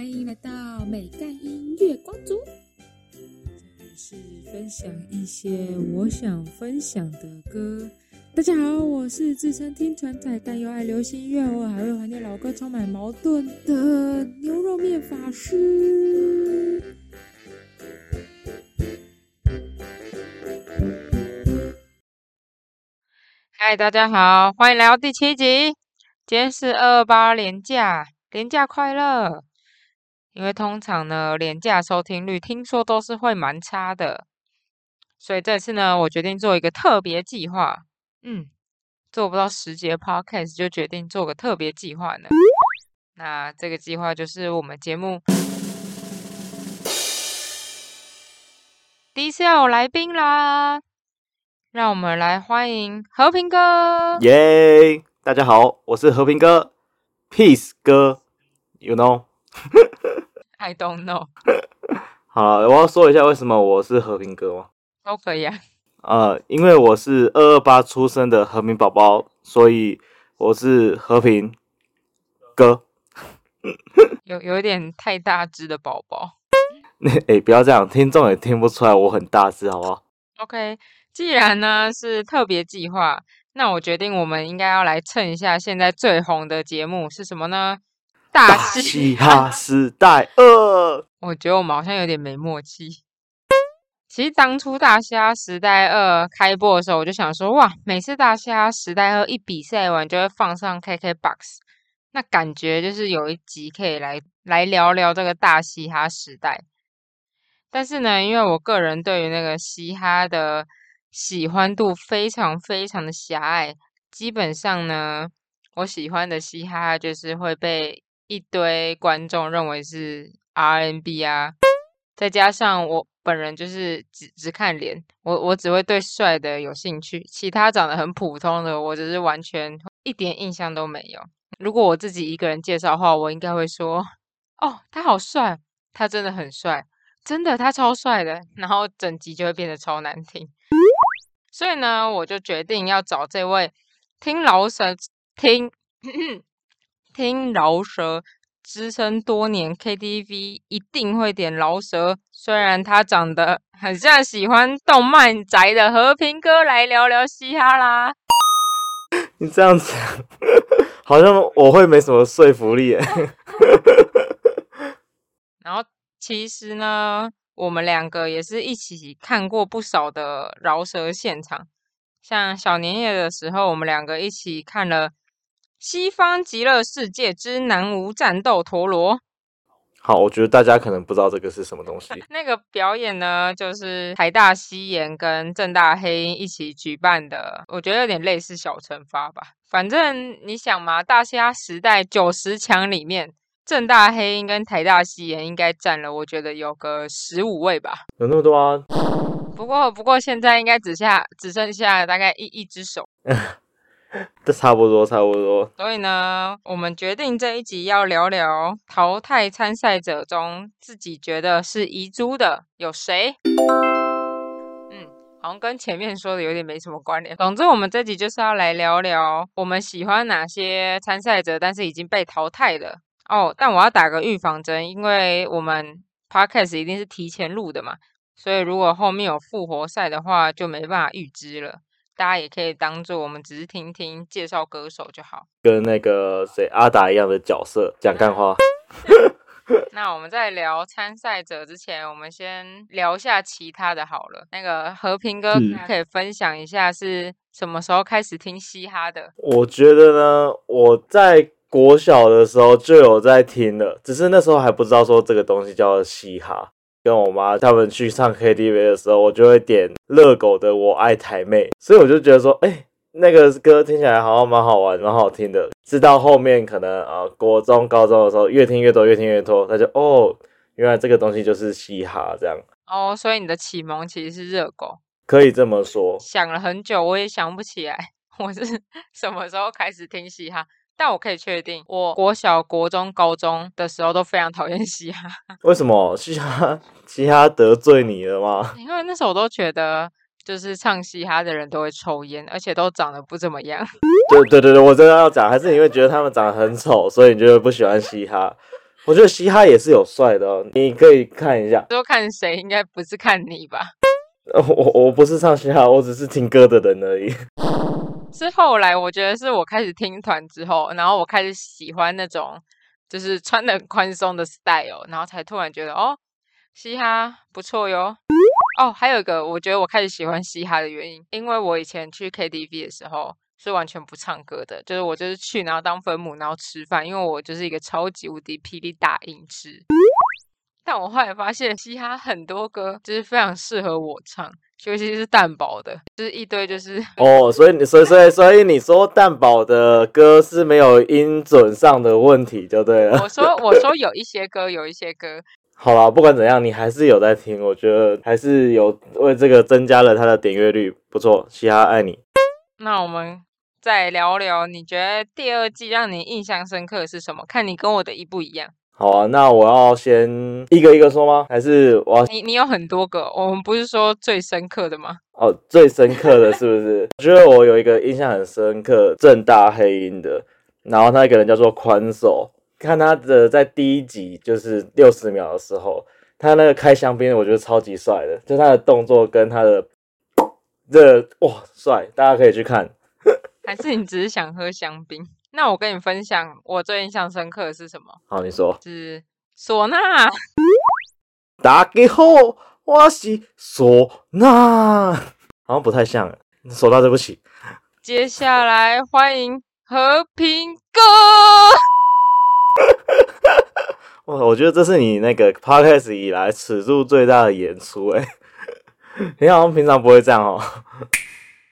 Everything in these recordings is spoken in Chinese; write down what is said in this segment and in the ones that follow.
欢迎来到美干音乐光族。这里是分享一些我想分享的歌。大家好，我是自称听传仔，但又爱流行音乐，我还会怀念老歌，充满矛盾的牛肉面法师。嗨，大家好，欢迎来到第七集。今天是二八连假，连假快乐。因为通常呢，廉价收听率听说都是会蛮差的，所以这次呢，我决定做一个特别计划。嗯，做不到十节 podcast 就决定做个特别计划呢。那这个计划就是我们节目第一次要有来宾啦，让我们来欢迎和平哥。耶大家好，我是和平哥，Peace 哥，You know。I don't know，好了，我要说一下为什么我是和平哥吗？都可以啊。呃，因为我是二二八出生的和平宝宝，所以我是和平哥。有有一点太大只的宝宝。那哎、不要这样，听众也听不出来我很大只，好不好？OK，既然呢是特别计划，那我决定我们应该要来蹭一下现在最红的节目是什么呢？大嘻哈时代二，我觉得我们好像有点没默契。其实当初《大虾时代二》开播的时候，我就想说，哇，每次《大虾时代二》一比赛完，就会放上 KKBOX，那感觉就是有一集可以来来聊聊这个大嘻哈时代。但是呢，因为我个人对于那个嘻哈的喜欢度非常非常的狭隘，基本上呢，我喜欢的嘻哈就是会被一堆观众认为是 R N B 啊，再加上我本人就是只只看脸，我我只会对帅的有兴趣，其他长得很普通的，我只是完全一点印象都没有。如果我自己一个人介绍的话，我应该会说，哦，他好帅，他真的很帅，真的他超帅的，然后整集就会变得超难听。所以呢，我就决定要找这位听老神听听饶舌资深多年 KTV 一定会点饶舌，虽然他长得很像喜欢动漫宅的和平哥来聊聊嘻哈啦。你这样子 好像我会没什么说服力耶。然后其实呢，我们两个也是一起看过不少的饶舌现场，像小年夜的时候，我们两个一起看了《西方极乐世界之南无战斗陀螺》。好，我觉得大家可能不知道这个是什么东西。那个表演呢，就是台大西研跟正大黑鹰一起举办的，我觉得有点类似小惩罚吧。反正你想嘛，大虾时代九十强里面，正大黑鹰跟台大西研应该占了，我觉得有个十五位吧。有那么多啊？不过不过现在应该只下只剩下大概一一只手，这差不多，差不多。所以呢，我们决定这一集要聊聊淘汰参赛者中自己觉得是遗珠的有谁。嗯，好像跟前面说的有点没什么关联。总之，我们这集就是要来聊聊我们喜欢哪些参赛者，但是已经被淘汰了哦。但我要打个预防针，因为我们 podcast 一定是提前录的嘛，所以如果后面有复活赛的话，就没办法预知了。大家也可以当做我们只是听听介绍歌手就好。跟那个谁阿达一样的角色讲干话。那我们在聊参赛者之前，我们先聊一下其他的好了。那个和平哥可以分享一下是什么时候开始听嘻哈的？我觉得呢，我在国小的时候就有在听了，只是那时候还不知道说这个东西叫嘻哈。跟我妈他们去唱 KTV 的时候，我就会点热狗的《我爱台妹》，所以我就觉得说，哎、那个歌听起来好像蛮好玩、蛮好听的。直到后面可能呃国中、高中的时候，越听越多，越听越多，他就哦，原来这个东西就是嘻哈，这样哦，所以你的启蒙其实是热狗。可以这么说。想了很久，我也想不起来我是 什么时候开始听嘻哈。但我可以确定，我国小、国中、高中的时候都非常讨厌 嘻哈，为什么嘻哈嘻哈得罪你了吗？因为那时候我都觉得，就是唱嘻哈的人都会抽烟，而且都长得不怎么样。对对对对，我真的要讲，还是你会觉得他们长得很丑，所以你就会不喜欢嘻哈？我觉得嘻哈也是有帅的哦，你可以看一下。都看谁，应该不是看你吧？呃我我不是唱嘻哈，我只是听歌的人而已。是后来我觉得是我开始听团之后，然后我开始喜欢那种就是穿的很宽松的 style，然后才突然觉得哦，嘻哈不错哟。哦，还有一个我觉得我开始喜欢嘻哈的原因，因为我以前去 KTV 的时候是完全不唱歌的，就是我就是去然后当分母，然后吃饭，因为我就是一个超级无敌霹雳大音痴。但我后来发现，嘻哈很多歌就是非常适合我唱，尤其是蛋堡的，就是一堆就是哦，所以你所以所以所以你说蛋堡的歌是没有音准上的问题就对了。我说我说 有一些歌，有一些歌，好啦，不管怎样，你还是有在听，我觉得还是有为这个增加了它的点阅率，不错。嘻哈爱你，那我们再聊聊，你觉得第二季让你印象深刻的是什么？看你跟我的一不一样。好啊，那我要先一个一个说吗？还是我要你你有很多个，我们不是说最深刻的吗？哦最深刻的是不是？我觉得我有一个印象很深刻，正大黑鹰的，然后那个人叫做宽手，看他的在第一集就是六十秒的时候，他那个开香槟，我觉得超级帅的，就他的动作跟他的 这哇帅，大家可以去看。还是你只是想喝香槟？那我跟你分享，我最印象深刻的是什么？好，你说。是唢呐。大家好，我是唢呐，好像不太像，唢呐，对不起。接下来欢迎和平哥。哇，我觉得这是你那个 podcast 以来尺度最大的演出哎，你好像平常不会这样哦。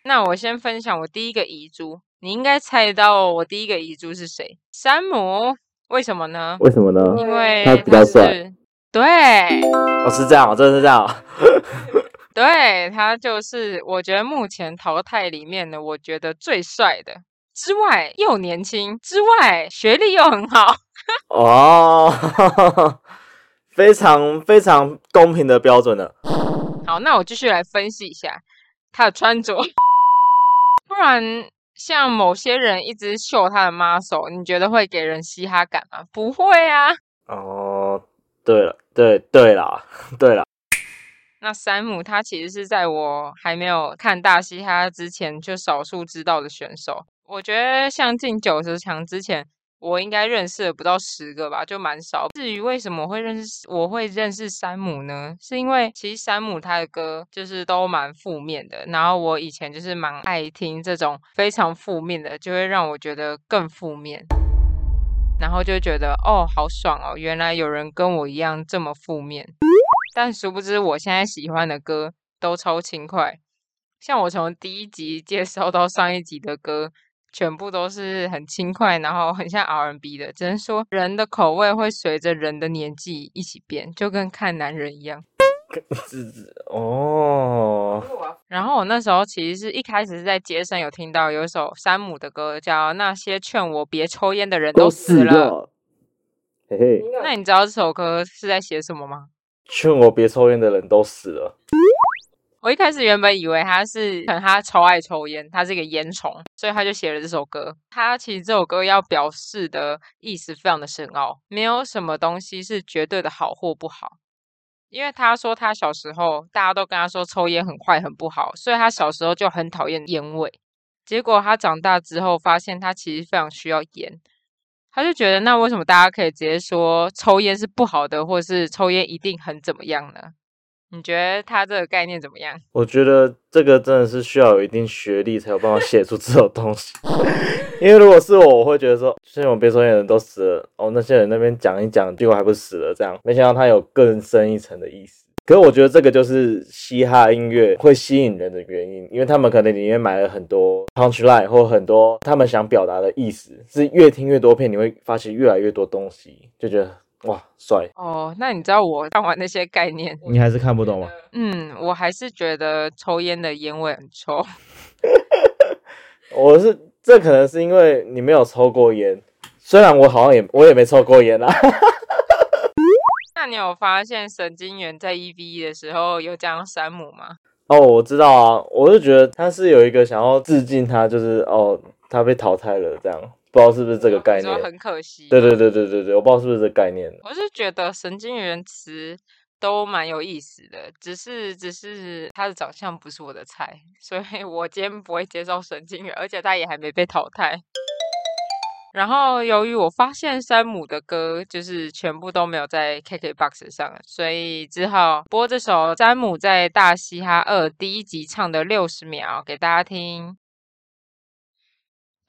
那我先分享我第一个遗珠，你应该猜到我第一个遗珠是谁？山姆。为什么呢？为什么呢？因为他比较帅是。对，哦，是这样哦，真的是这样哦。对他就是我觉得目前淘汰里面的，我觉得最帅的之外又年轻之外学历又很好。哦，非常非常公平的标准了。好，那我继续来分析一下他的穿着，不然像某些人一直秀他的 muscle，你觉得会给人嘻哈感吗？不会啊。哦，对了，对对啦，对啦。那山姆他其实是在我还没有看大嘻哈之前就少数知道的选手。我觉得像进九十强之前，我应该认识了不到十个吧，就蛮少。至于为什么会认识我会认识山姆呢？是因为其实山姆他的歌就是都蛮负面的，然后我以前就是蛮爱听这种非常负面的，就会让我觉得更负面。然后就觉得哦，好爽哦！原来有人跟我一样这么负面。但殊不知，我现在喜欢的歌都超轻快。像我从第一集介绍到上一集的歌，全部都是很轻快，然后很像 R&B 的。只能说，人的口味会随着人的年纪一起变，就跟看男人一样。哦，然后我那时候其实是一开始是在街上有听到有一首山姆的歌，叫《那些劝我别抽烟的人都死了》。嘿嘿，那你知道这首歌是在写什么吗？劝我别抽烟的人都死了。我一开始原本以为他是可能他超爱抽烟，他是一个烟虫，所以他就写了这首歌。他其实这首歌要表示的意思非常的深奥，没有什么东西是绝对的好或不好。因为他说他小时候大家都跟他说抽烟很坏很不好，所以他小时候就很讨厌烟味。结果他长大之后发现他其实非常需要烟，他就觉得那为什么大家可以直接说抽烟是不好的，或是抽烟一定很怎么样呢？你觉得他这个概念怎么样？我觉得这个真的是需要有一定学历才有办法写出这种东西。因为如果是我，我会觉得说，现在我别抽烟的人都死了，哦，那些人那边讲一讲，结果还不是死了，这样，没想到他有更深一层的意思。可是我觉得这个就是嘻哈音乐会吸引人的原因，因为他们可能里面买了很多 punch line 或很多他们想表达的意思，是越听越多片，你会发现越来越多东西，就觉得哇帅。哦，那你知道我看完那些概念，你还是看不懂吗？嗯，我还是觉得抽烟的烟味很臭。我是这可能是因为你没有抽过烟，虽然我好像也我也没抽过烟啦。那你有发现神经元在一 V 一的时候有讲山姆吗？哦，我知道啊，我就觉得他是有一个想要致敬他，就是哦，他被淘汰了这样，不知道是不是这个概念。很可惜。对对对对对对，我不知道是不是这个概念。我是觉得神经元词都蛮有意思的，只是只是他的长相不是我的菜，所以我今天不会接受神经元，而且他也还没被淘汰。然后由于我发现山姆的歌就是全部都没有在 KKBOX 上，所以只好播这首山姆在《大嘻哈二》第一集唱的六十秒给大家听。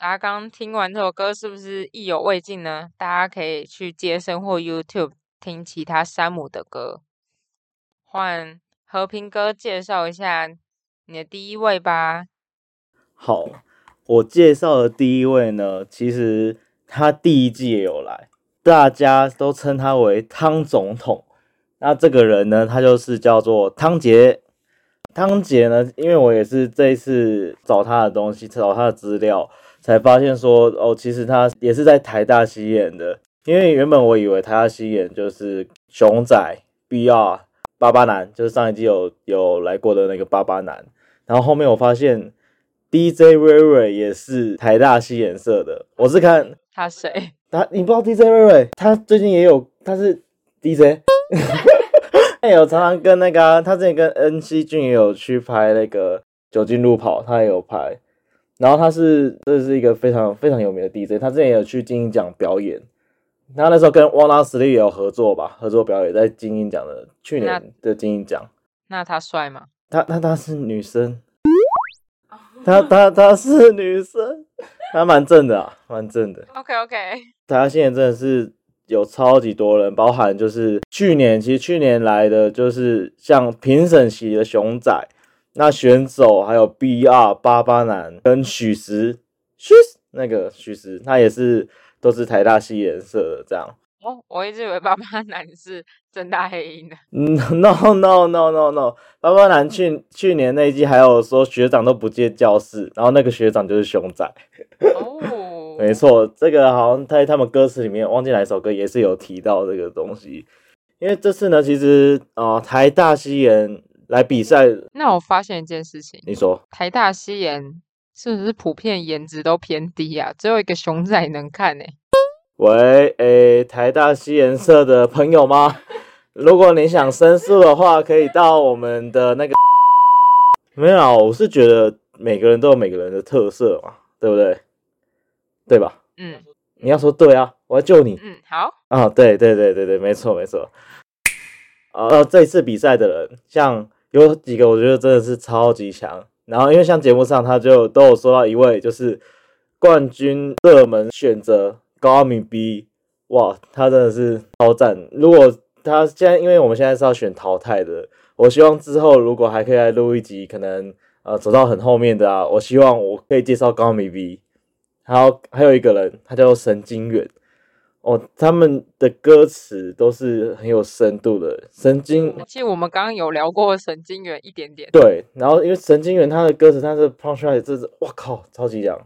大家刚听完这首歌，是不是意犹未尽呢？大家可以去接生或 YouTube 听其他山姆的歌。换和平哥介绍一下你的第一位吧。好，我介绍的第一位呢，其实他第一季也有来，大家都称他为汤总统。那这个人呢，他就是叫做汤杰。汤杰呢，因为我也是这一次找他的东西，找他的资料，才发现说，哦，其实他也是在台大西演的。因为原本我以为台大西演就是熊仔、BR、巴巴男，就是上一季有有来过的那个巴巴男。然后后面我发现 DJ Ray Ray 也是台大西演社的。我是看他谁？他，你不知道 DJ Ray Ray，他最近也有，他是 DJ。他有常常跟那个啊、他之前跟恩熙俊也有去拍那个酒精路跑，他也有拍。然后他是这是一个非常非常有名的 DJ，他之前也有去金鹰奖表演。他那时候跟汪拉实力也有合作吧，合作表演在金鹰奖的去年的金鹰奖。那他帅吗？他，那他是女生，他他他是女生，他蛮正的啊，蛮正的。OK OK，他现在真的是有超级多人，包含就是去年，其实去年来的就是像评审席的熊仔，那选手还有 BR 八八男跟许石，许那个许石，他也是都是台大系颜色的这样。哦，我一直以为八八男是正大黑鹰的。嗯，no no no no no，八八男去去年那一季还有说学长都不借教室，然后那个学长就是熊仔。哦，没错，这个好像在他们歌词里面忘记哪一首歌也是有提到这个东西。因为这次呢，其实呃台大西研来比赛，那我发现一件事情，你说台大西颜是不是普遍颜值都偏低啊？只有一个熊仔能看呢、喂，诶，台大西研社的朋友吗？如果你想申诉的话，可以到我们的那个。没有啊，我是觉得每个人都有每个人的特色嘛，对不对？对吧？嗯你要说对啊，我要救你。嗯，好，啊，对对对对对，没错没错。呃，这一次比赛的人，像有几个我觉得真的是超级强。然后因为像节目上他就都有说到一位，就是冠军热门选择高阿米 B，哇，他真的是超赞。如果他现在，因为我们现在是要选淘汰的，我希望之后如果还可以来录一集，可能呃走到很后面的啊，我希望我可以介绍高米 B。还有还有一个人，他叫做神经元。哦，他们的歌词都是很有深度的，神经其实我们刚刚有聊过神经元一点点，对，然后因为神经元他的歌词，他的 punchline 这是，哇靠，超级强，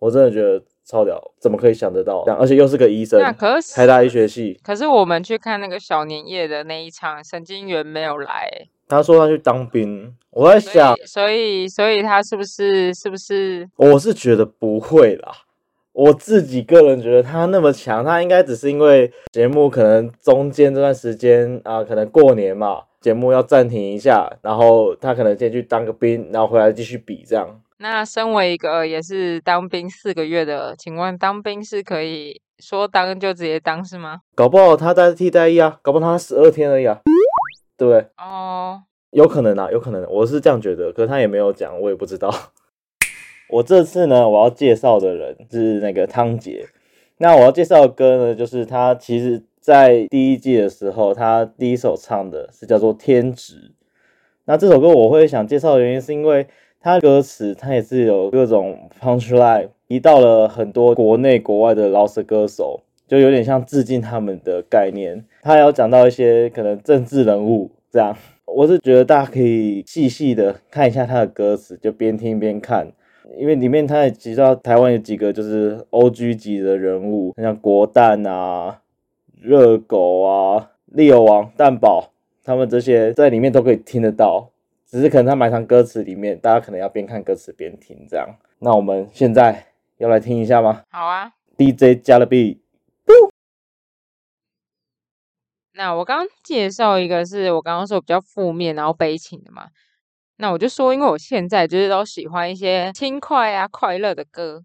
我真的觉得超屌，怎么可以想得到？而且又是个医生，那可是台大医学系，可是我们去看那个小年夜的那一场，神经元没有来欸、他说他去当兵，我在所想，以所以所以他是不是是不是我是觉得不会啦。我自己个人觉得他那么强，他应该只是因为节目可能中间这段时间啊，可能过年嘛，节目要暂停一下，然后他可能先去当个兵，然后回来继续比这样。那身为一个也是当兵四个月的，请问当兵是可以说当就直接当是吗？搞不好他在替代役啊，搞不好他十二天而已啊，对不对？哦，有可能啊，有可能，我是这样觉得，可是他也没有讲，我也不知道。我这次呢，我要介绍的人是那个汤杰。那我要介绍的歌呢，就是他其实在第一季的时候，他第一首唱的是叫做《天职》。那这首歌我会想介绍的原因，是因为它歌词它也是有各种 punchline，移到了很多国内国外的饶舌歌手，就有点像致敬他们的概念。他有讲到一些可能政治人物这样。我是觉得大家可以细细的看一下他的歌词，就边听边看，因为里面他也提到台湾有几个就是 O G 级的人物，像国蛋啊、热狗啊、利友王、蛋宝，他们这些在里面都可以听得到，只是可能他埋藏歌词里面，大家可能要边看歌词边听这样。那我们现在要来听一下吗？好啊，DJ 加勒比。那我刚刚介绍一个是我刚刚说比较负面然后悲情的嘛，那我就说，因为我现在就是都喜欢一些轻快啊、快乐的歌，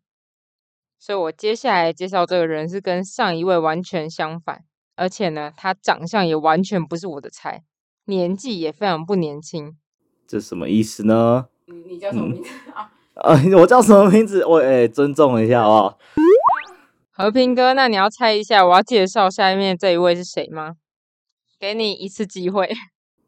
所以我接下来介绍这个人是跟上一位完全相反，而且呢，他长相也完全不是我的菜，年纪也非常不年轻。这什么意思呢？你你叫什么名字 啊？啊，我叫什么名字？我哎、尊重一下好不好？和平哥，那你要猜一下我要介绍下面这一位是谁吗？给你一次机会。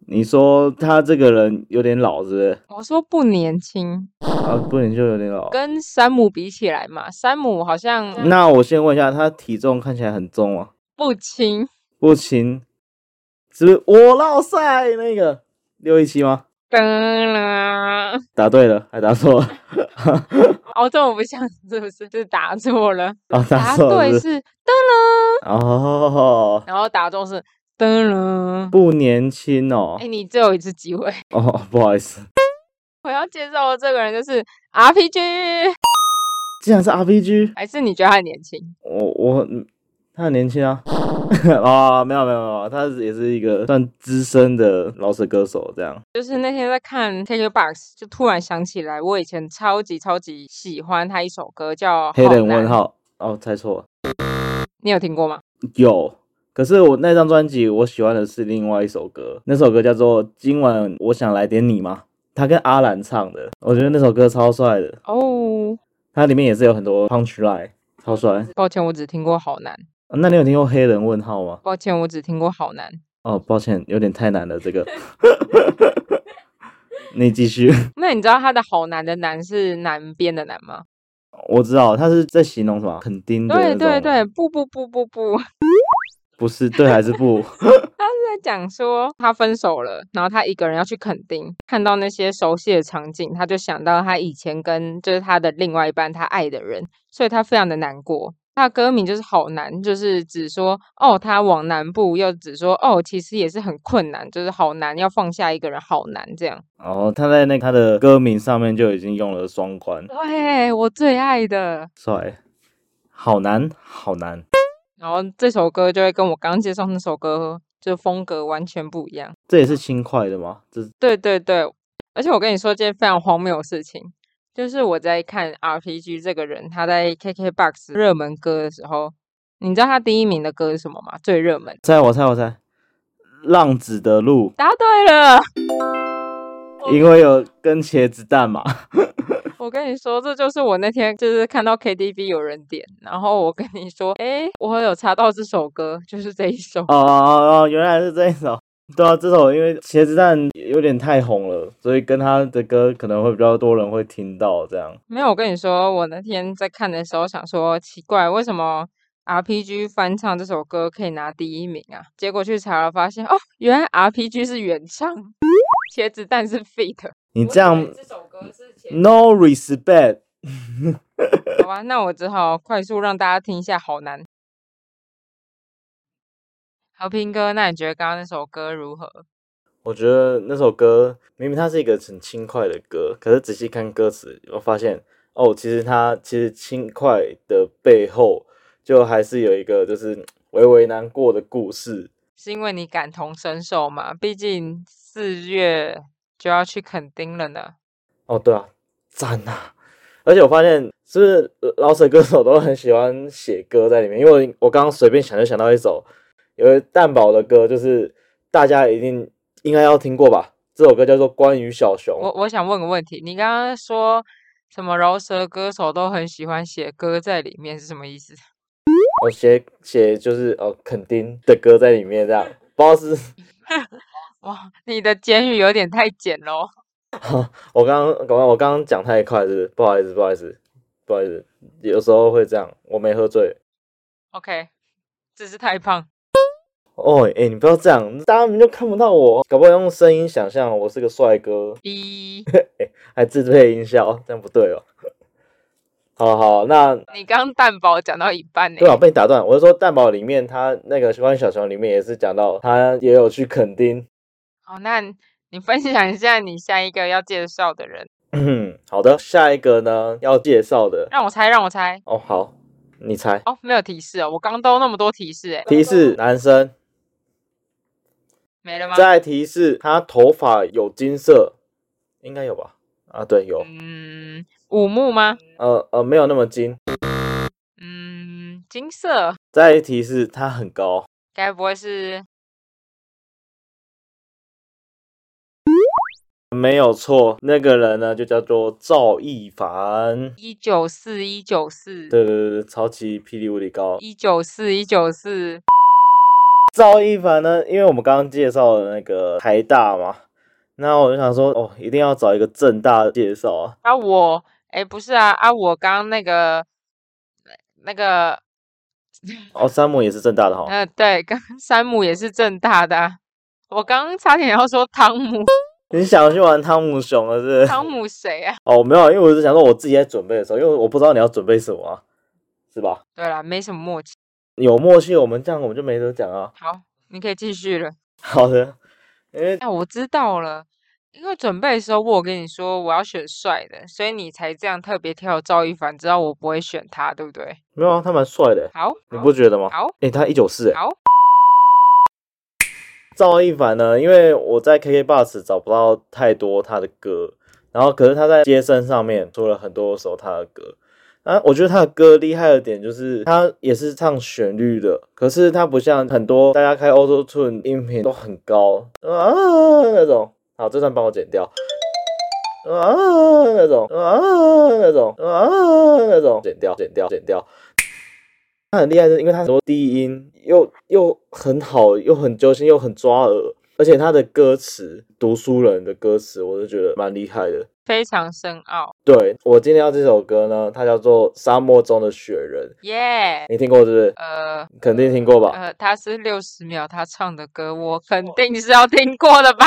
你说他这个人有点老，是不是？我说不年轻，啊，不年轻有点老。跟山姆比起来嘛，山姆好像那我先问一下，他体重看起来很重吗？不轻。不轻，是不是我老赛那个六一七吗？噔了，答对了，还答错了？哦，这么不像是不是？就是答错了，哦，答对是噔了，哦，然后答中是噔了。不年轻哦哎，。你最后一次机会，哦，不好意思，我要介绍的这个人就是 RPG，竟然是 RPG。还是你觉得他很年轻？我我嗯他很年轻啊。啊，没有没有没有，他也是一个算资深的饶舌歌手这样。就是那天在看 KKBOX，就突然想起来，我以前超级超级喜欢他一首歌叫《黑人好难问》，号哦，猜错了，你有听过吗？有。可是我那张专辑，我喜欢的是另外一首歌，那首歌叫做《今晚我想来点你》吗？他跟阿兰唱的，我觉得那首歌超帅的，哦，它里面也是有很多 punch line，超帅。抱歉，我只听过《好难》，啊那你有听过黑人问号吗？抱歉，我只听过《好难》。哦，抱歉，有点太难了，这个。你继续，那你知道他的好难的难是南边的难吗？我知道他是在形容什么？肯定对对对，不不不不不，不是对还是不？他是在讲说他分手了，然后他一个人要去垦丁，看到那些熟悉的场景，他就想到他以前跟就是他的另外一半他爱的人，所以他非常的难过。他的歌名就是好难，就是只说哦，他往南部，又只说哦，其实也是很困难，就是好难，要放下一个人好难这样。哦他在那他的歌名上面就已经用了双关，对我最爱的。帅，好难好难。然后这首歌就会跟我刚刚介绍那首歌就风格完全不一样。这也是轻快的吗？这是对对对，而且我跟你说件非常荒谬的事情，就是我在看 RPG 这个人他在 KKBOX 热门歌的时候，你知道他第一名的歌是什么吗？最热门，猜我猜我猜，浪子的路，答对了。因为有跟茄子蛋嘛。我跟你说，这就是我那天就是看到 KTV 有人点，然后我跟你说，诶，我有查到这首歌，就是这一首。哦哦哦，原来是这一首。对啊，这首因为茄子蛋有点太红了，所以跟他的歌可能会比较多人会听到这样。没有，我跟你说，我那天在看的时候想说，奇怪，为什么 RPG 翻唱这首歌可以拿第一名啊？结果去查了，发现哦，原来 RPG 是原唱，茄子蛋是 feat。你这样这首歌是 no respect，好吧，那我只好快速让大家听一下，好难。和平哥，那你觉得刚刚那首歌如何？我觉得那首歌明明它是一个很轻快的歌，可是仔细看歌词，我发现哦，其实它其实轻快的背后，就还是有一个就是微微难过的故事。是因为你感同身受嘛？毕竟四月就要去垦丁了呢。哦，对啊，赞呐、而且我发现，是不是老舍歌手都很喜欢写歌在里面？因为我我刚刚随便想就想到一首，有一蛋堡的歌，就是大家一定应该要听过吧？这首歌叫做《关于小熊》。我我想问个问题，你刚刚说什么饶舌歌手都很喜欢写歌在里面是什么意思？我写写就是哦，肯丁的歌在里面，这样不知道是哇，你的简语有点太简喽。我刚刚刚刚我刚刚讲太快，是不是？不好意思，不好意思，不好意思，有时候会这样，我没喝醉。OK，只是太胖。哦，哎、你不要这样，大家就看不到我，搞不好用声音想象我是个帅哥，一，还自配音效，这样不对哦。好好，那你刚蛋堡讲到一半呢、对啊，被你打断。我是说，蛋堡里面他那个关于小熊里面也是讲到，他也有去垦丁。好，那你分享一下你下一个要介绍的人。嗯，好的，下一个呢要介绍的让我猜，让我猜，哦，好，你猜？哦，没有提示哦，我刚都那么多提示哎，提示男生，没了吗？再提示他头发有金色，应该有吧？啊，对，有。嗯，五木吗？呃呃，没有那么金。嗯，金色，再提示他很高，该不会是没有错。那个人呢，就叫做赵一凡。一九四一九四？对对对对，超级霹雳无敌高。一九四一九四，赵一凡呢，因为我们刚刚介绍了那个台大嘛，那我就想说，哦，一定要找一个正大的介绍啊。啊我，哎不是啊啊我刚刚那个那个，哦，山姆也是正大的哈。呃对，刚山姆也是正大的啊、我刚刚差点要说汤姆，你想去玩汤姆熊了是？汤姆谁啊？哦，没有，因为我是想说我自己在准备的时候，因为我不知道你要准备什么啊，是吧？对啦，没什么默契。有默契，我们这样我们就没得讲啊。好，你可以继续了。好的，因为那我知道了，因为准备的时候我有跟你说我要选帅的，所以你才这样特别挑赵一凡，知道我不会选他，对不对？没有啊，他蛮帅的，好，你不觉得吗？好诶，他一九四，哎，好，赵一凡呢？因为我在 KK Bus 找不到太多他的歌，然后可是他在街声上面出了很多首他的歌。啊，我觉得他的歌厉害的点就是他也是唱旋律的，可是他不像很多大家开 Auto Tune 音频都很高啊那种。好，这段帮我剪掉。啊那种啊那种啊那种，剪掉剪掉剪掉。他很厉害是，因为他很多低音又又很好，又很揪心，又很抓耳，而且他的歌词，读书人的歌词，我就觉得蛮厉害的。非常深奥，对我今天要这首歌呢，它叫做《沙漠中的雪人》，耶、你听过是不是？呃肯定听过吧？呃，他是六十秒他唱的歌，我肯定是要听过的吧？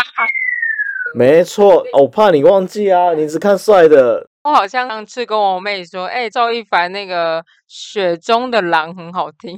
没错，哦我怕你忘记啊，你只看帅的。我好像上次跟我妹说，哎、赵一凡那个《雪中的狼》很好听，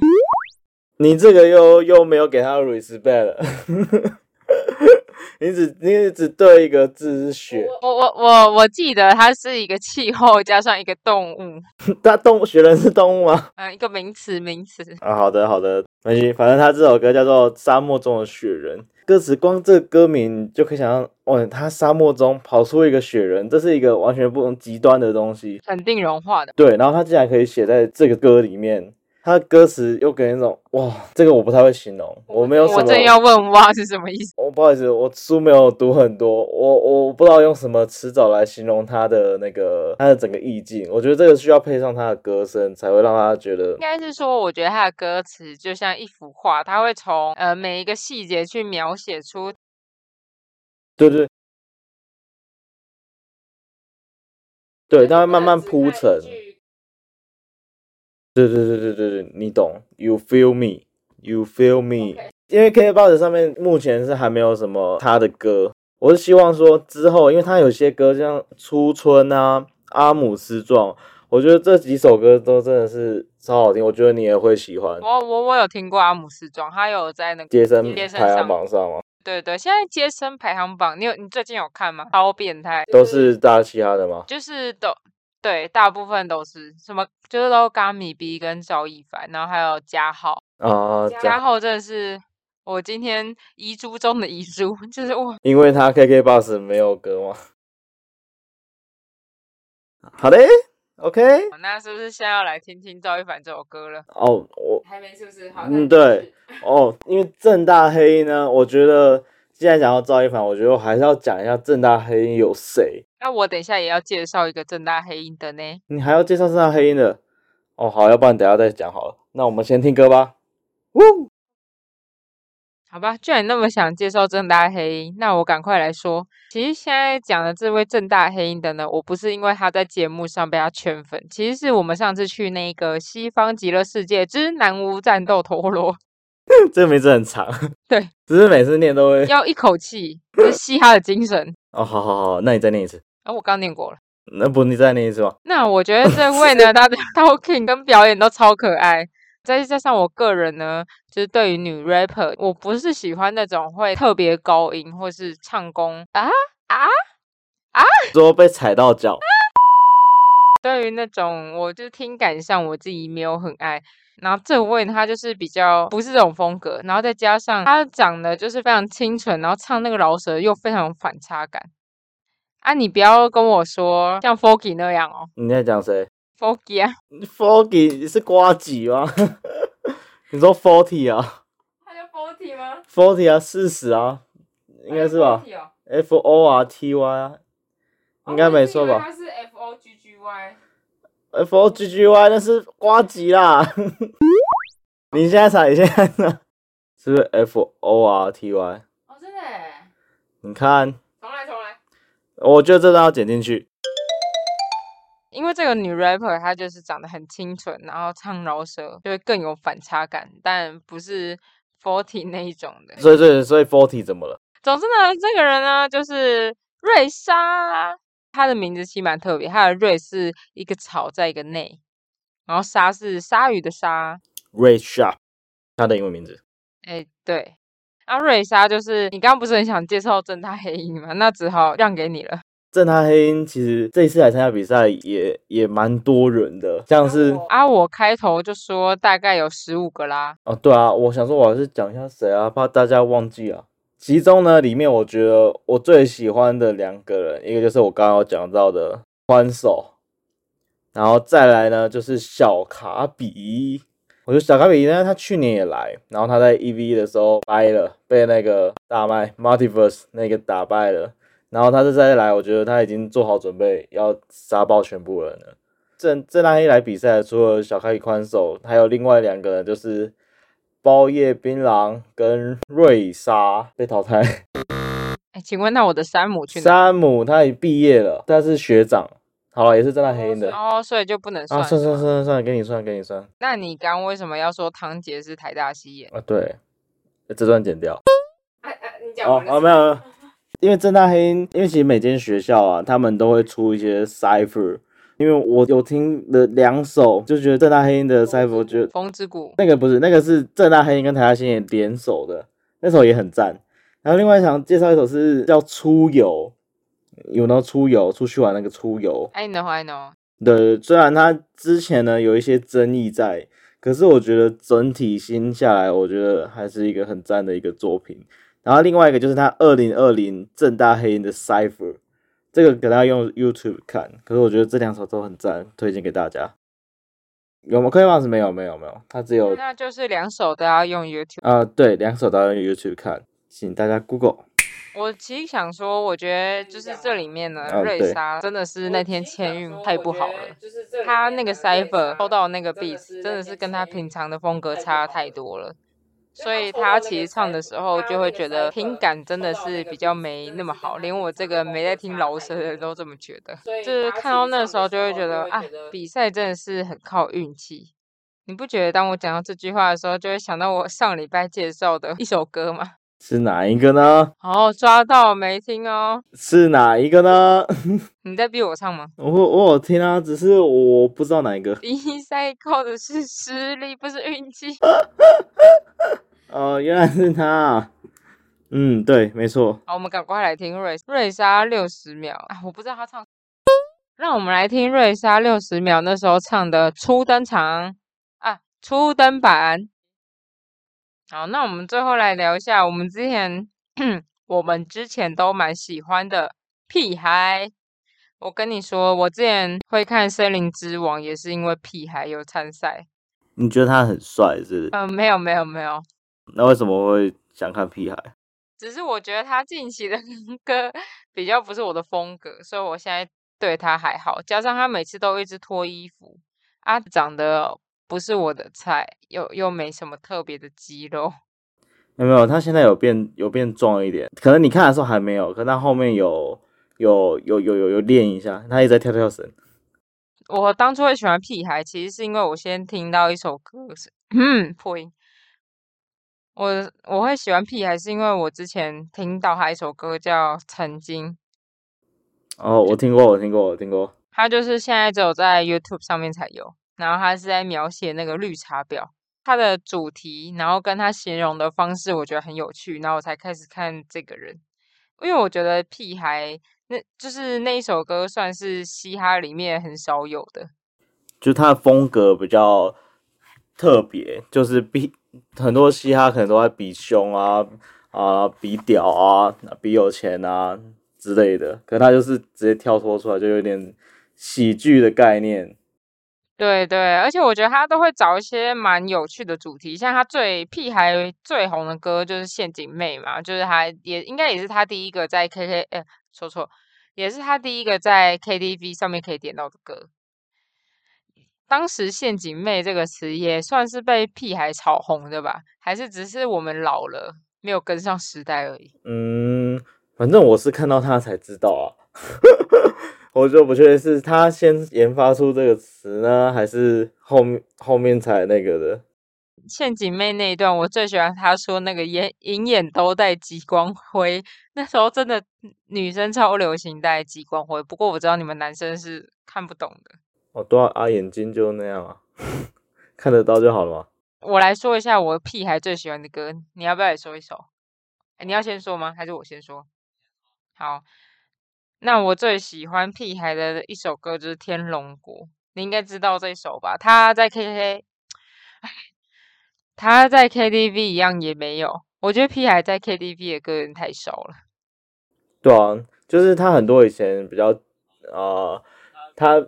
你这个又又没有给他 respect 了，你只你只对一个字是雪，我我我我记得它是一个气候加上一个动物，它动雪人是动物吗？嗯、一个名词名词。啊，好的好的，没关系，反正他这首歌叫做《沙漠中的雪人》，歌词光这个歌名就可以想象，哇，他沙漠中跑出一个雪人，这是一个完全不同极端的东西。肯定融化的，对，然后他竟然可以写在这个歌里面，他的歌词又给人一种哇，这个我不太会形容，我没有什么，我正要问哇是什么意思？我不好意思，我书没有读很多，我我不知道用什么词藻来形容他的那个他的整个意境。我觉得这个需要配上他的歌声，才会让他觉得应该是说，我觉得他的歌词就像一幅画，他会从呃每一个细节去描写出对对对，他会慢慢铺陈。对对对对对对，你懂，You feel me, you feel me。因为 K 报纸上面目前是还没有什么他的歌，我是希望说之后，因为他有些歌像《初春》啊、《阿姆斯壮》，我觉得这几首歌都真的是超好听，我觉得你也会喜欢。我我我有听过阿姆斯壮，他有在那个街声排行榜上吗，对对，现在接生排行榜，你有你最近有看吗？超变态，都是大嘻哈的吗？就是都对，大部分都是什么，就是都咖米 B 跟赵一凡，然后还有嘉浩，啊，这样，嘉浩真的是我今天遗珠中的遗珠，就是哇，因为他 KK Bus 没有歌吗？好嘞，OK。那是不是现在要来听听赵一凡这首歌了？哦，我还没是不是？好嗯对，哦，因为正大黑呢，我觉得既然讲到赵一凡，我觉得我还是要讲一下正大黑鹰有谁。那我等一下也要介绍一个正大黑鹰的呢。你还要介绍正大黑鹰的？哦，好，要不然等一下再讲好了。那我们先听歌吧。呜，好吧，既然你那么想介绍正大黑鹰，那我赶快来说。其实现在讲的这位正大黑鹰的呢，我不是因为他在节目上被他圈粉，其实是我们上次去那个西方极乐世界之南无战斗陀螺，这个名字很长，对，只是每次念都会。要一口气，就是吸他的精神。哦，好好好，那你再念一次。啊，我刚念过了。那不，你再念一次吧？那我觉得这位呢，他的 talking 跟表演都超可爱。再加上我个人呢，就是对于女 rapper，我不是喜欢那种会特别高音或是唱功啊啊啊说被踩到脚。对于那种我就听感上我自己没有很爱。然后这位他就是比较不是这种风格，然后再加上他长得就是非常清纯，然后唱那个饶舌又非常有反差感。啊，你不要跟我说像 Foggy 那样哦你在讲谁，Foggy 啊？Foggy 是瓜几吗？你说 Forty 啊他叫 Forty 吗？，Forty 啊，四十啊，应该是吧哦？F O R T Y 啊，应该没错吧他是 F O G G Y。？F O G G Y 那是瓜吉啦。你现在查，你现在查，是不是 F O R T Y？哦，真的耶，你看，重来重来。我觉得这段要剪进去。因为这个女 rapper 她就是长得很清纯，然后唱饶舌就会更有反差感，但不是 Forty 那一种的。所以，所以，所以 Forty 怎么了？总之呢，这个人呢就是瑞莎，他的名字其实蛮特别，它的瑞是一个草在一个内，然后鲨是鲨鱼的鲨。Ray Sharp，他的英文名字。哎，对，啊，瑞莎就是你刚刚不是很想介绍正太黑鹰吗？那只好让给你了。正太黑鹰其实这一次来参加比赛也也蛮多人的，像是啊，我开头就说大概有十五个啦。哦，对啊，我想说我还是讲一下谁啊，怕大家忘记啊。其中呢，里面我觉得我最喜欢的两个人，一个就是我刚刚讲到的宽手，然后再来呢就是小卡比。我觉得小卡比呢，他去年也来，然后他在 EV 的时候掰了，被那个大麦 Multiverse 那个打败了。然后他这再来，我觉得他已经做好准备要杀爆全部人了。这这那一来比赛，除了小卡比宽手，还有另外两个人，就是包叶槟榔跟瑞莎被淘汰。哎，请问那我的山姆去哪？山姆他已毕业了，但是学长，好了，也是正大黑鹰的哦，所以就不能算。啊。算算算算算，给你算给你算那你刚刚为什么要说汤杰是台大西演？啊。对，这段剪掉。哎哎，你哦哦，没有，没有因为正大黑鹰，因为其实每间学校啊，他们都会出一些 cipher。因为我有听了两首，就觉得正大黑鹰的 cipher，我觉得风之谷。那个不是，那个是正大黑鹰跟台大星野联手的，那首也很赞。然后另外想介绍一首是叫《出游》，有那出游出去玩那个出游？I know, I know。对，虽然它之前呢有一些争议在，可是我觉得整体新下来，我觉得还是一个很赞的一个作品。然后另外一个就是他二零二零正大黑鹰的 Cipher，这个给大家用 YouTube 看，可是我觉得这两首都很赞，推荐给大家。有吗？科学 box 没有没有没有，它只有那就是两首都要用 YouTube。啊、对，两首都要用 YouTube 看，请大家 Google。我其实想说，我觉得就是这里面呢，啊瑞莎真的是那天签运太不好了。他那个 Cypher 抽到那个 beat 真的是跟他平常的风格差太多了，所以他其实唱的时候就会觉得听感真的是比较没那么好，连我这个没在听饶舌的人都这么觉得。就是看到那时候就会觉得啊，比赛真的是很靠运气。你不觉得当我讲到这句话的时候，就会想到我上礼拜介绍的一首歌吗？是哪一个呢？哦，抓到没听哦？是哪一个呢？你在逼我唱吗？我我有听啊，只是我不知道哪一个。比赛靠的是实力，不是运气。哦，原来是他啊。嗯，对，没错。好，我们赶快来听瑞瑞莎六十秒啊！我不知道他唱，让我们来听瑞莎六十秒那时候唱的初登场啊，初登版。好，那我们最后来聊一下我们之前我们之前都蛮喜欢的屁孩。我跟你说，我之前会看《森林之王》，也是因为屁孩有参赛。你觉得他很帅是不是？嗯、没有没有没有，那为什么会想看屁孩？只是我觉得他近期的歌比较不是我的风格，所以我现在对他还好。加上他每次都一直脱衣服，啊，长得不是我的菜，又又没什么特别的肌肉。有 没有？他现在有变有变壮一点，可能你看的时候还没有，可他后面有有有有有有练一下，他一直在跳跳绳。我当初会喜欢屁孩，其实是因为我先听到一首歌是，嗯，破音。我我会喜欢屁孩，是因为我之前听到他一首歌叫《曾经》，哦，我听过，我听过，我听过。他就是现在只有在 YouTube 上面才有，然后他是在描写那个绿茶婊，他的主题，然后跟他形容的方式，我觉得很有趣，然后我才开始看这个人。因为我觉得屁孩那就是那一首歌算是嘻哈里面很少有的。就他的风格比较特别，就是比很多嘻哈可能都在比胸啊啊，比屌啊，比有钱啊之类的，可他就是直接跳脱出来，就有点喜剧的概念。对对，而且我觉得他都会找一些蛮有趣的主题，像他最屁孩最红的歌就是《陷阱妹》嘛，就是他也应该也是他第一个在 K K 哎说错，也是他第一个在 K T V 上面可以点到的歌。当时“陷阱妹”这个词也算是被屁孩炒红的吧？还是只是我们老了没有跟上时代而已？嗯，反正我是看到他才知道啊。我就不确定是他先研发出这个词呢，还是后面后面才那个的。陷阱妹那一段，我最喜欢她说那个眼隐眼都带激光灰，那时候真的女生超流行带激光灰。不过我知道你们男生是看不懂的。哦，对啊，眼睛就那样啊，看得到就好了嘛。我来说一下我屁孩最喜欢的歌，你要不要也说一首？你要先说吗？还是我先说？好。那我最喜欢屁孩的一首歌就是《天龙国》，你应该知道这首吧？他在 K K，他在 K T V 一样也没有。我觉得屁孩在 K T V 的歌有点太少了。对啊，就是他很多以前比较啊，他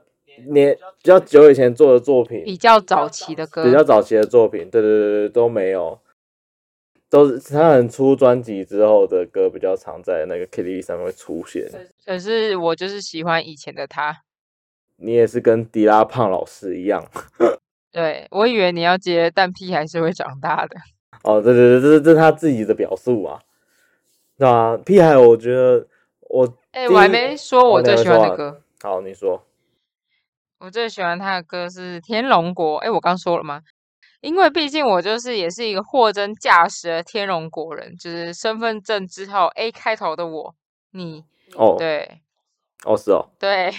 年比较久以前做的作品，比较早期的歌，比较早期的作品，对对对对都没有。都是他很出专辑之后的歌比较常在那个 KTV 上面会出现。可是我就是喜欢以前的他。你也是跟迪拉胖老师一样。对，我以为你要接，但屁还是会长大的。哦，对对对，这是这是他自己的表述啊。那屁孩，我觉得我哎，我还没说我最喜欢的歌。好，你说。我最喜欢他的歌是《天龙国》。哎，我刚说了吗？因为毕竟我就是也是一个货真价实的天龙国人，就是身份证之后 A 开头的我，你哦，对，哦是哦，对，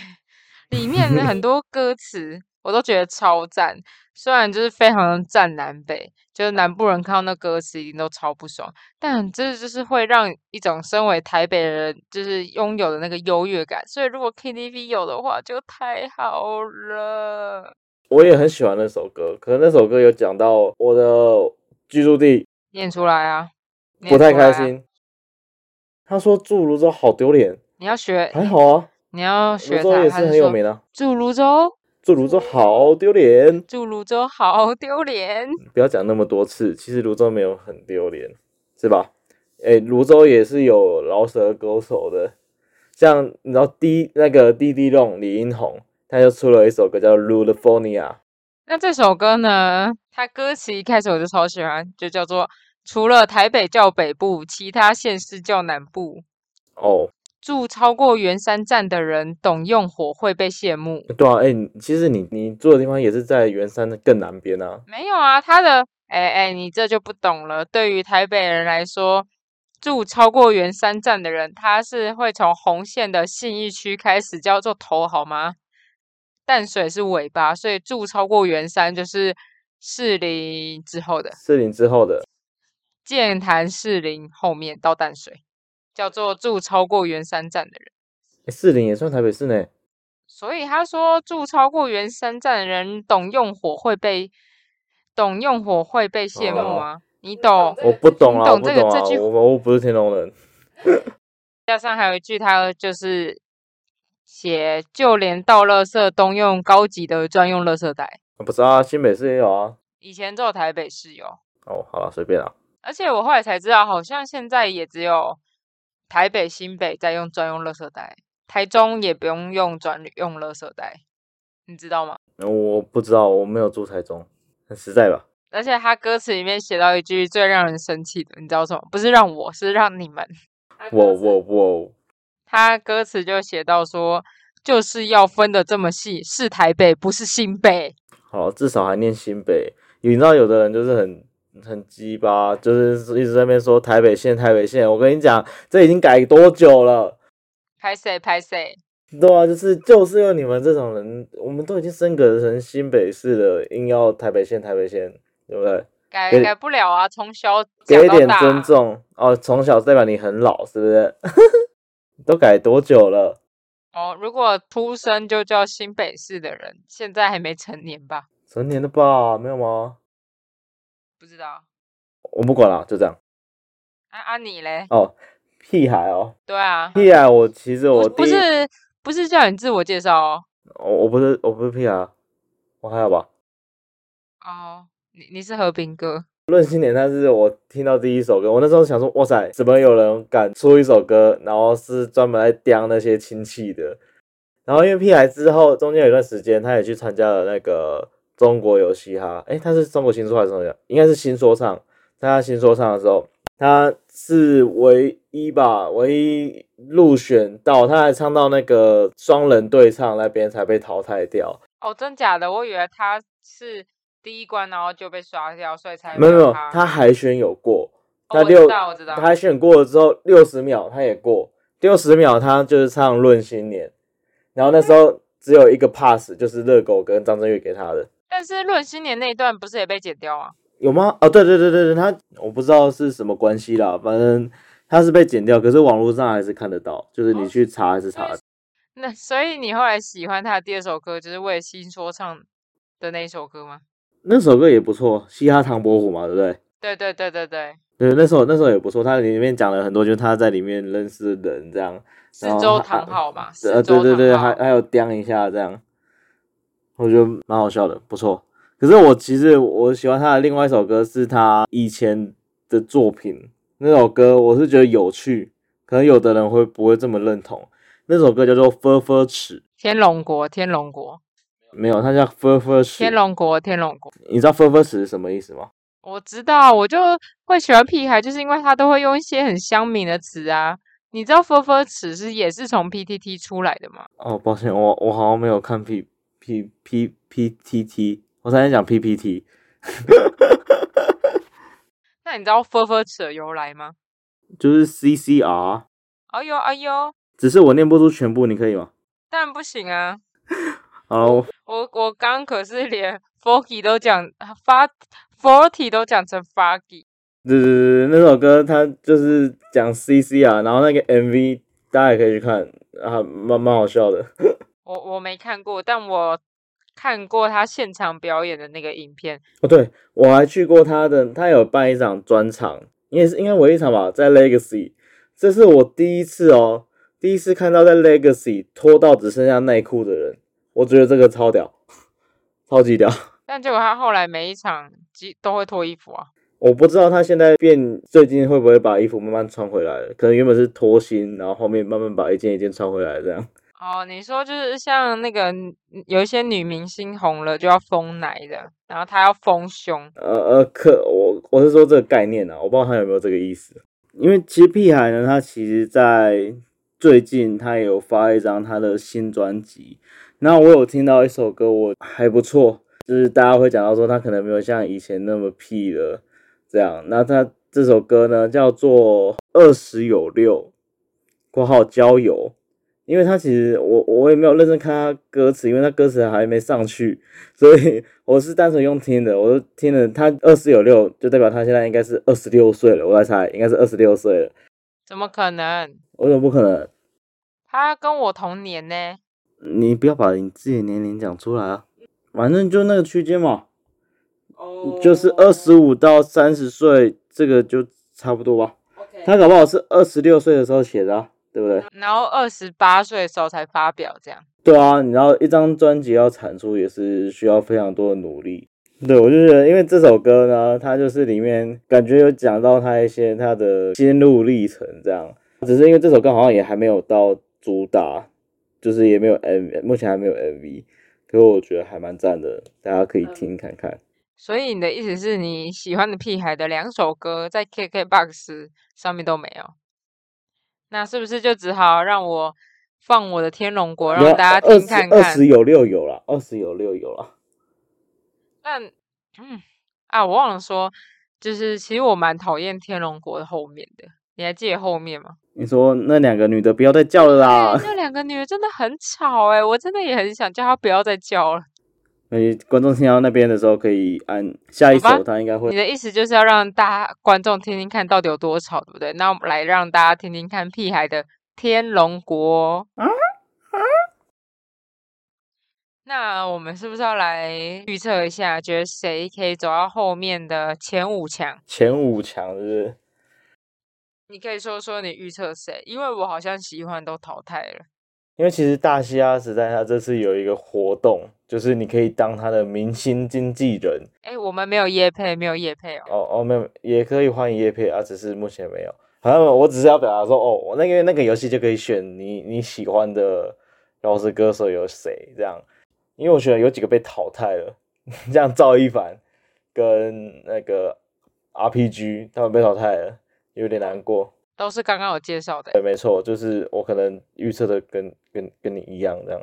里面的很多歌词我都觉得超赞，虽然就是非常的赞南北，就是南部人看到那歌词一定都超不爽，但这就是会让一种身为台北人就是拥有的那个优越感，所以如果 KTV 有的话就太好了。我也很喜欢那首歌，可是那首歌有讲到我的居住地，念出来啊，不太开心。他说住泸州好丢脸，你要学还好啊，你要学泸州也是很有名的。住泸州，住泸州好丢脸，住泸州好丢脸。不要讲那么多次，其实泸州没有很丢脸，是吧？哎，泸州也是有饶舌歌手的，像你知道滴那个滴滴龙李英宏。他就出了一首歌叫《Lulifornia》。那这首歌呢？它歌词一开始我就超喜欢，就叫做“除了台北叫北部，其他县市叫南部”。哦，住超过圆山站的人懂用火会被羡慕。对啊，哎，其实你你住的地方也是在圆山的更南边啊。没有啊，他的哎哎，你这就不懂了。对于台北人来说，住超过圆山站的人，他是会从红线的信义区开始叫做头，好吗？淡水是尾巴，所以住超过圆山就是士林之后的。士林之后的剑潭士林后面到淡水，叫做住超过圆山站的人。士林也算台北市呢。所以他说住超过圆山站的人懂用火会被懂用火会被羡慕吗？你懂？我不懂啊，懂这个这句，我我不是天龙人。加上还有一句，他就是。写就连倒垃圾都用高级的专用垃圾袋，不是啊，新北市也有啊，以前只有台北市有。哦，好了，随便啦。而且我后来才知道，好像现在也只有台北、新北在用专用垃圾袋，台中也不用用专用垃圾袋，你知道吗？我不知道，我没有住台中，很实在吧？而且他歌词里面写到一句最让人生气的，你知道什么？不是让我是让你们。我我我。他歌词就写到说，就是要分的这么细，是台北不是新北。好，至少还念新北。你知道有的人就是很很鸡巴，就是一直在那边说台北县台北县。我跟你讲，这已经改多久了？拍谁拍谁？对啊，就是就是用你们这种人，我们都已经升格成新北市了，硬要台北县台北县，对不对？改改不了啊，从小给一点尊重哦。从小代表你很老，是不是？都改多久了？哦，如果出生就叫新北市的人，现在还没成年吧？成年了吧？没有吗？不知道。我不管了，就这样。啊啊，你嘞？哦，屁孩哦，对啊，屁孩，我其实我不不是不是叫你自我介绍哦。我我不是我不是屁孩，我还好吧？哦，你你是和平哥，论新年，但是我听到第一首歌，我那时候想说，哇塞，怎么有人敢出一首歌，然后是专门来刁那些亲戚的？然后因为屁孩之后，中间有一段时间，他也去参加了那个中国有嘻哈，诶，他是中国新说唱还是什么？应该是新说唱。参加新说唱的时候，他是唯一吧，唯一入选到，他还唱到那个双人对唱那边才被淘汰掉。哦，真假的？我以为他是第一关，然后就被刷掉，所以才没有没有，他。海选有过，哦我他六知道我知道他海选过了之后，六十秒他也过，六十秒他就是唱《论新年》，然后那时候只有一个 pass，就是热狗跟张震岳给他的，但是论新年那一段不是也被剪掉啊？有吗？哦，对对对对对，他我不知道是什么关系啦，反正他是被剪掉，可是网络上还是看得到，就是你去查还是查。那所以你后来喜欢他的第二首歌，就是为新说唱的那一首歌吗？那首歌也不错，嘻哈唐伯虎嘛，对不对？对对对对对，对，那首那首也不错，他里面讲了很多，就是他在里面认识人这样。四周然后还堂号嘛，呃，四对周对对，还还有掂一下这样，我觉得蛮好笑的，不错。可是我其实我喜欢他的另外一首歌是他以前的作品，那首歌我是觉得有趣，可能有的人会不会这么认同。那首歌叫做《分分尺》，天龙国，天龙国，没有，它叫《分分尺天》。龙国，天龙国。你知道“分分尺”是什么意思吗？我知道，我就会喜欢屁孩，就是因为他都会用一些很乡民的词啊。你知道“分分尺”是也是从 PTT 出来的吗？哦，抱歉，我我好像没有看 P P P P T T，我才在讲 P P T。那你知道“分分尺”的由来吗？就是 C C R，哎呦哎呦，只是我念不出全部，你可以吗？当然不行啊！好，我我我刚可是连 forty 都讲发 forty 都讲成 foggy。对对对，那首歌它就是讲 C C R，，然后那个 M V 大家也可以去看啊，蛮蛮好笑的。我我没看过，但我看过他现场表演的那个影片。哦，对我还去过他的，他有办一场专场，应该是应该唯一一场吧，在 Legacy，这是我第一次哦，第一次看到在 Legacy 脱到只剩下内裤的人，我觉得这个超屌，超级屌。但结果他后来每一场几都会脱衣服啊。我不知道他现在变最近会不会把衣服慢慢穿回来了，可能原本是脱新，然后后面慢慢把一件一件穿回来这样。哦，你说就是像那个有一些女明星红了就要封奶的，然后她要丰胸。呃呃，可我我是说这个概念啊，我不知道他有没有这个意思。因为其实屁孩呢，他其实在最近他也有发一张他的新专辑，那我有听到一首歌，我还不错，就是大家会讲到说他可能没有像以前那么屁了这样。那他这首歌呢叫做《二十有六》，括号交友。因为他其实我我也没有认真看他歌词，因为他歌词还没上去，所以我是单纯用听的。我就听了他二十有六，就代表他现在应该是二十六岁了。我来猜，应该是二十六岁了。怎么可能？我怎么不可能？他跟我同年呢。你不要把你自己的年龄讲出来啊！反正就那个区间嘛，哦就是二十五到三十岁，这个就差不多吧。他搞不好是二十六岁的时候写的、啊，对不对？然后二十八岁的时候才发表，这样。对啊，你知道一张专辑要产出也是需要非常多的努力。对，我就觉得，因为这首歌呢，它就是里面感觉有讲到他一些他的心路历程，这样。只是因为这首歌好像也还没有到主打，就是也没有 MV，目前还没有 MV，可是我觉得还蛮赞的，大家可以听看看。所以你的意思是你喜欢的屁孩的两首歌在 KKBOX 上面都没有？那是不是就只好让我放我的《天龙国》让大家听看看？二十有六有了，二十有六有了。但嗯啊，我忘了说，就是其实我蛮讨厌《天龙国》的后面的，你还记得后面吗？你说那两个女的不要再叫了啦对，！那两个女的真的很吵哎、我真的也很想叫她不要再叫了。所以观众听到那边的时候，可以按下一首，他应该会你的意思就是要让大家观众听听看到底有多吵，对不对？那我们来让大家听听看屁孩的天龙国。那我们是不是要来预测一下，觉得谁可以走到后面的前五强？前五强是不是？你可以说说你预测谁？因为我好像喜欢都淘汰了。因为其实大西亚时代它这次有一个活动，就是你可以当他的明星经纪人。哎，我们没有叶配，没有叶配哦。哦哦，没有，也可以欢迎叶配啊，只是目前没有。好像我只是要表达说，哦，我那个那个游戏就可以选你你喜欢的饶舌歌手有谁这样。因为我觉得有几个被淘汰了，像赵一凡跟那个 RPG 他们被淘汰了，有点难过。都是刚刚有介绍的。对，没错，就是我可能预测的跟跟跟你一样这样。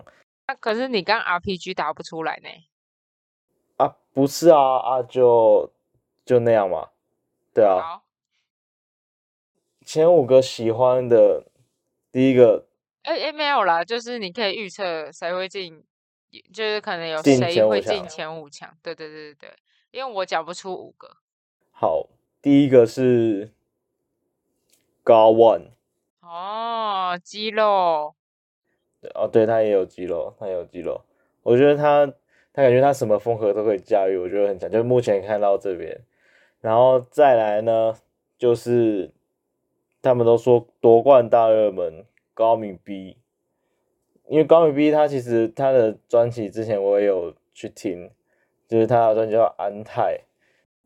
那可是你刚 RPG 答不出来呢？啊，不是啊啊，就就那样嘛。对啊。好。前五个喜欢的，第一个。哎哎，没有啦，就是你可以预测谁会进。就是可能有谁会进前五强？对对对对对，因为我讲不出五个。好，第一个是高 one。哦，肌肉。哦，对他也有肌肉，他也有肌肉。我觉得他，他感觉他什么风格都可以驾驭，我觉得很强。就目前看到这边，然后再来呢，就是他们都说夺冠大热门高敏 B。因为高敏 B 他其实他的专辑之前我也有去听，就是他的专辑叫《安泰》，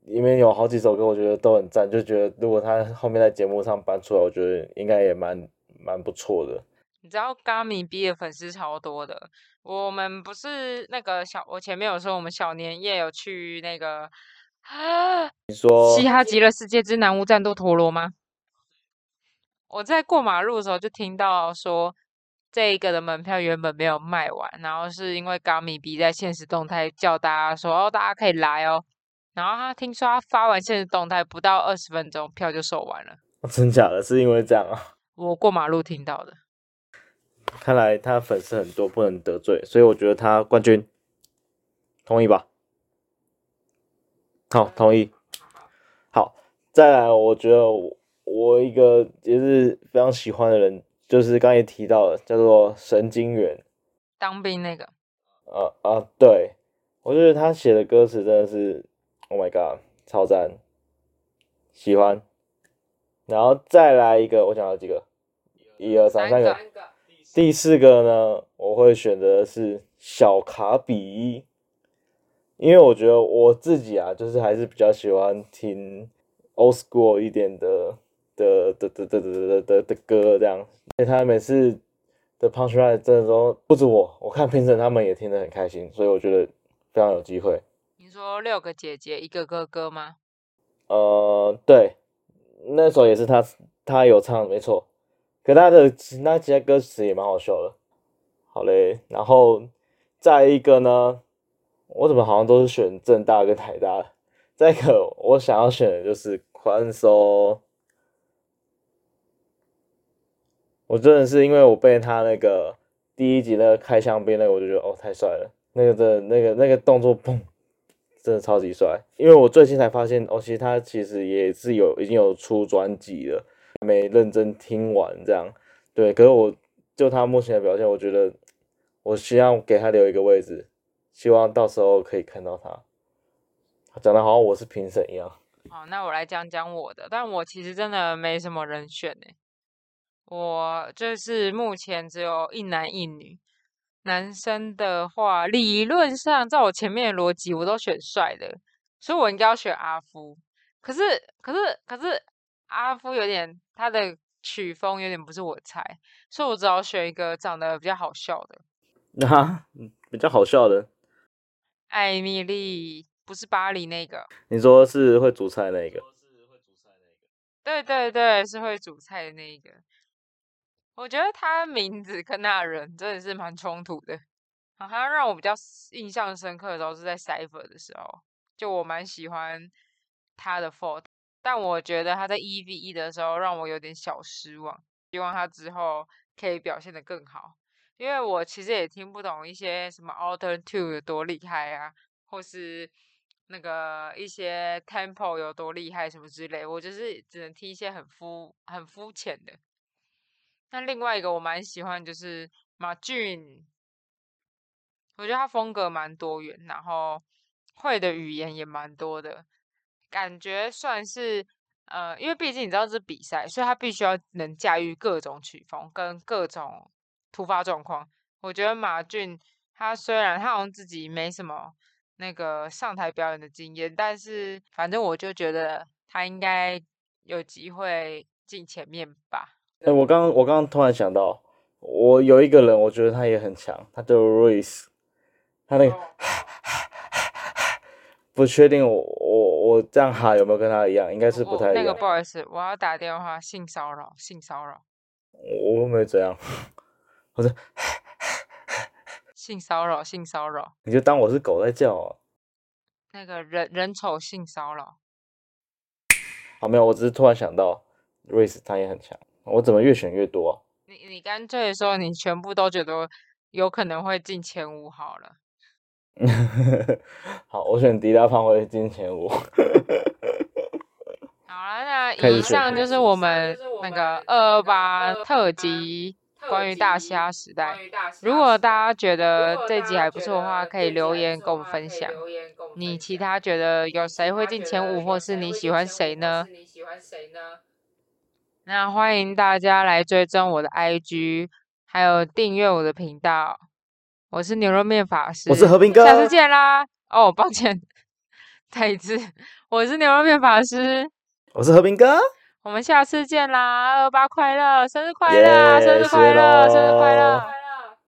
里面有好几首歌我觉得都很赞，就觉得如果他后面在节目上搬出来，我觉得应该也蛮蛮不错的。你知道高米 B 的粉丝超多的，我们不是那个小，我前面有说我们小年夜有去那个啊，你说嘻哈极乐世界之南无战斗陀螺吗？我在过马路的时候就听到说。这一个的门票原本没有卖完，然后是因为高米 B 在现实动态叫大家说哦，大家可以来哦。然后他听说他发完现实动态不到二十分钟，票就售完了。真假的？是因为这样啊？我过马路听到的。看来他粉丝很多，不能得罪，所以我觉得他冠军，同意吧？好，同意。好，再来，我觉得我一个也是非常喜欢的人。就是刚才提到的，叫做神经元，当兵那个。啊啊，对，我觉得他写的歌词真的是，Oh my god，超赞，喜欢。然后再来一个，我想要几个？一二三，三个。第四个呢，我会选择是小卡比，因为我觉得我自己啊，就是还是比较喜欢听 old school 一点的。的的的的的的的歌这样，而且他每次的 punchline 真的都不止我，我看评审他们也听得很开心，所以我觉得非常有机会。说六个姐姐一个哥哥吗？呃，对，那首也是他他有唱，没错。可他的那其他歌词也蛮好笑的。好嘞，然后再一个呢，我怎么好像都是选正大跟台大？再一个我想要选的就是宽松。我真的是因为我被他那个第一集那个开香槟那个，我就觉得哦太帅了，那个真的那个那个动作嘣，真的超级帅。因为我最近才发现哦，其实他其实也是有已经有出专辑了，没认真听完这样。对，可是我就他目前的表现，我觉得我希望给他留一个位置，希望到时候可以看到他，讲的好像我是评审一样。好，那我来讲讲我的，但我其实真的没什么人选呢。我就是目前只有一男一女，男生的话，理论上在我前面的逻辑，我都选帅的，所以我应该要选阿夫。可是，可是，可是阿夫有点他的曲风有点不是我菜，所以我只好选一个长得比较好笑的。那比较好笑的，艾米丽不是巴黎那个？你说是会煮菜那个？对对对，是会煮菜的那一个。我觉得他名字跟那人真的是蛮冲突的。好像让我比较印象深刻的时候是在 Cipher 的时候，就我蛮喜欢他的 f o r t 但我觉得他在 E V E 的时候让我有点小失望。希望他之后可以表现的更好，因为我其实也听不懂一些什么 Alter Two 有多厉害啊，或是那个一些 Tempo 有多厉害什么之类，我就是只能听一些很肤很肤浅的。那另外一个我蛮喜欢就是马俊，我觉得他风格蛮多元，然后会的语言也蛮多的，感觉算是呃，因为毕竟你知道这是比赛，所以他必须要能驾驭各种曲风跟各种突发状况。我觉得马俊他虽然他好像自己没什么那个上台表演的经验，但是反正我就觉得他应该有机会进前面吧。哎、我刚我刚刚突然想到，我有一个人，我觉得他也很强，他叫 Race，他那个、哦 不确定我我我这样哈有没有跟他一样，应该是不我那个太一样。不好意思，我要打电话性骚扰，性骚扰，我我没有这样，我说 性骚扰，性骚扰，你就当我是狗在叫啊。那个人人丑性骚扰。好，没有，我只是突然想到，Race 他也很强，我怎么越选越多啊？你你干脆说你全部都觉得有可能会进前五好了。好，我选迪拉胖会进前五。好了，那 以上就是我们那个二二八特辑关于大虾时代。如果大家觉得这集还不错的话，可以留言跟我们分享。你其他觉得有谁会进前五，或是你喜欢谁呢？那欢迎大家来追踪我的 IG，还有订阅我的频道。我是牛肉面法师，我是和平哥下次见啦！哦，抱歉，再一次，我是牛肉面法师，我是和平哥，我们下次见啦！二八快乐，生日快耶乐，生日快乐，生日快喽乐！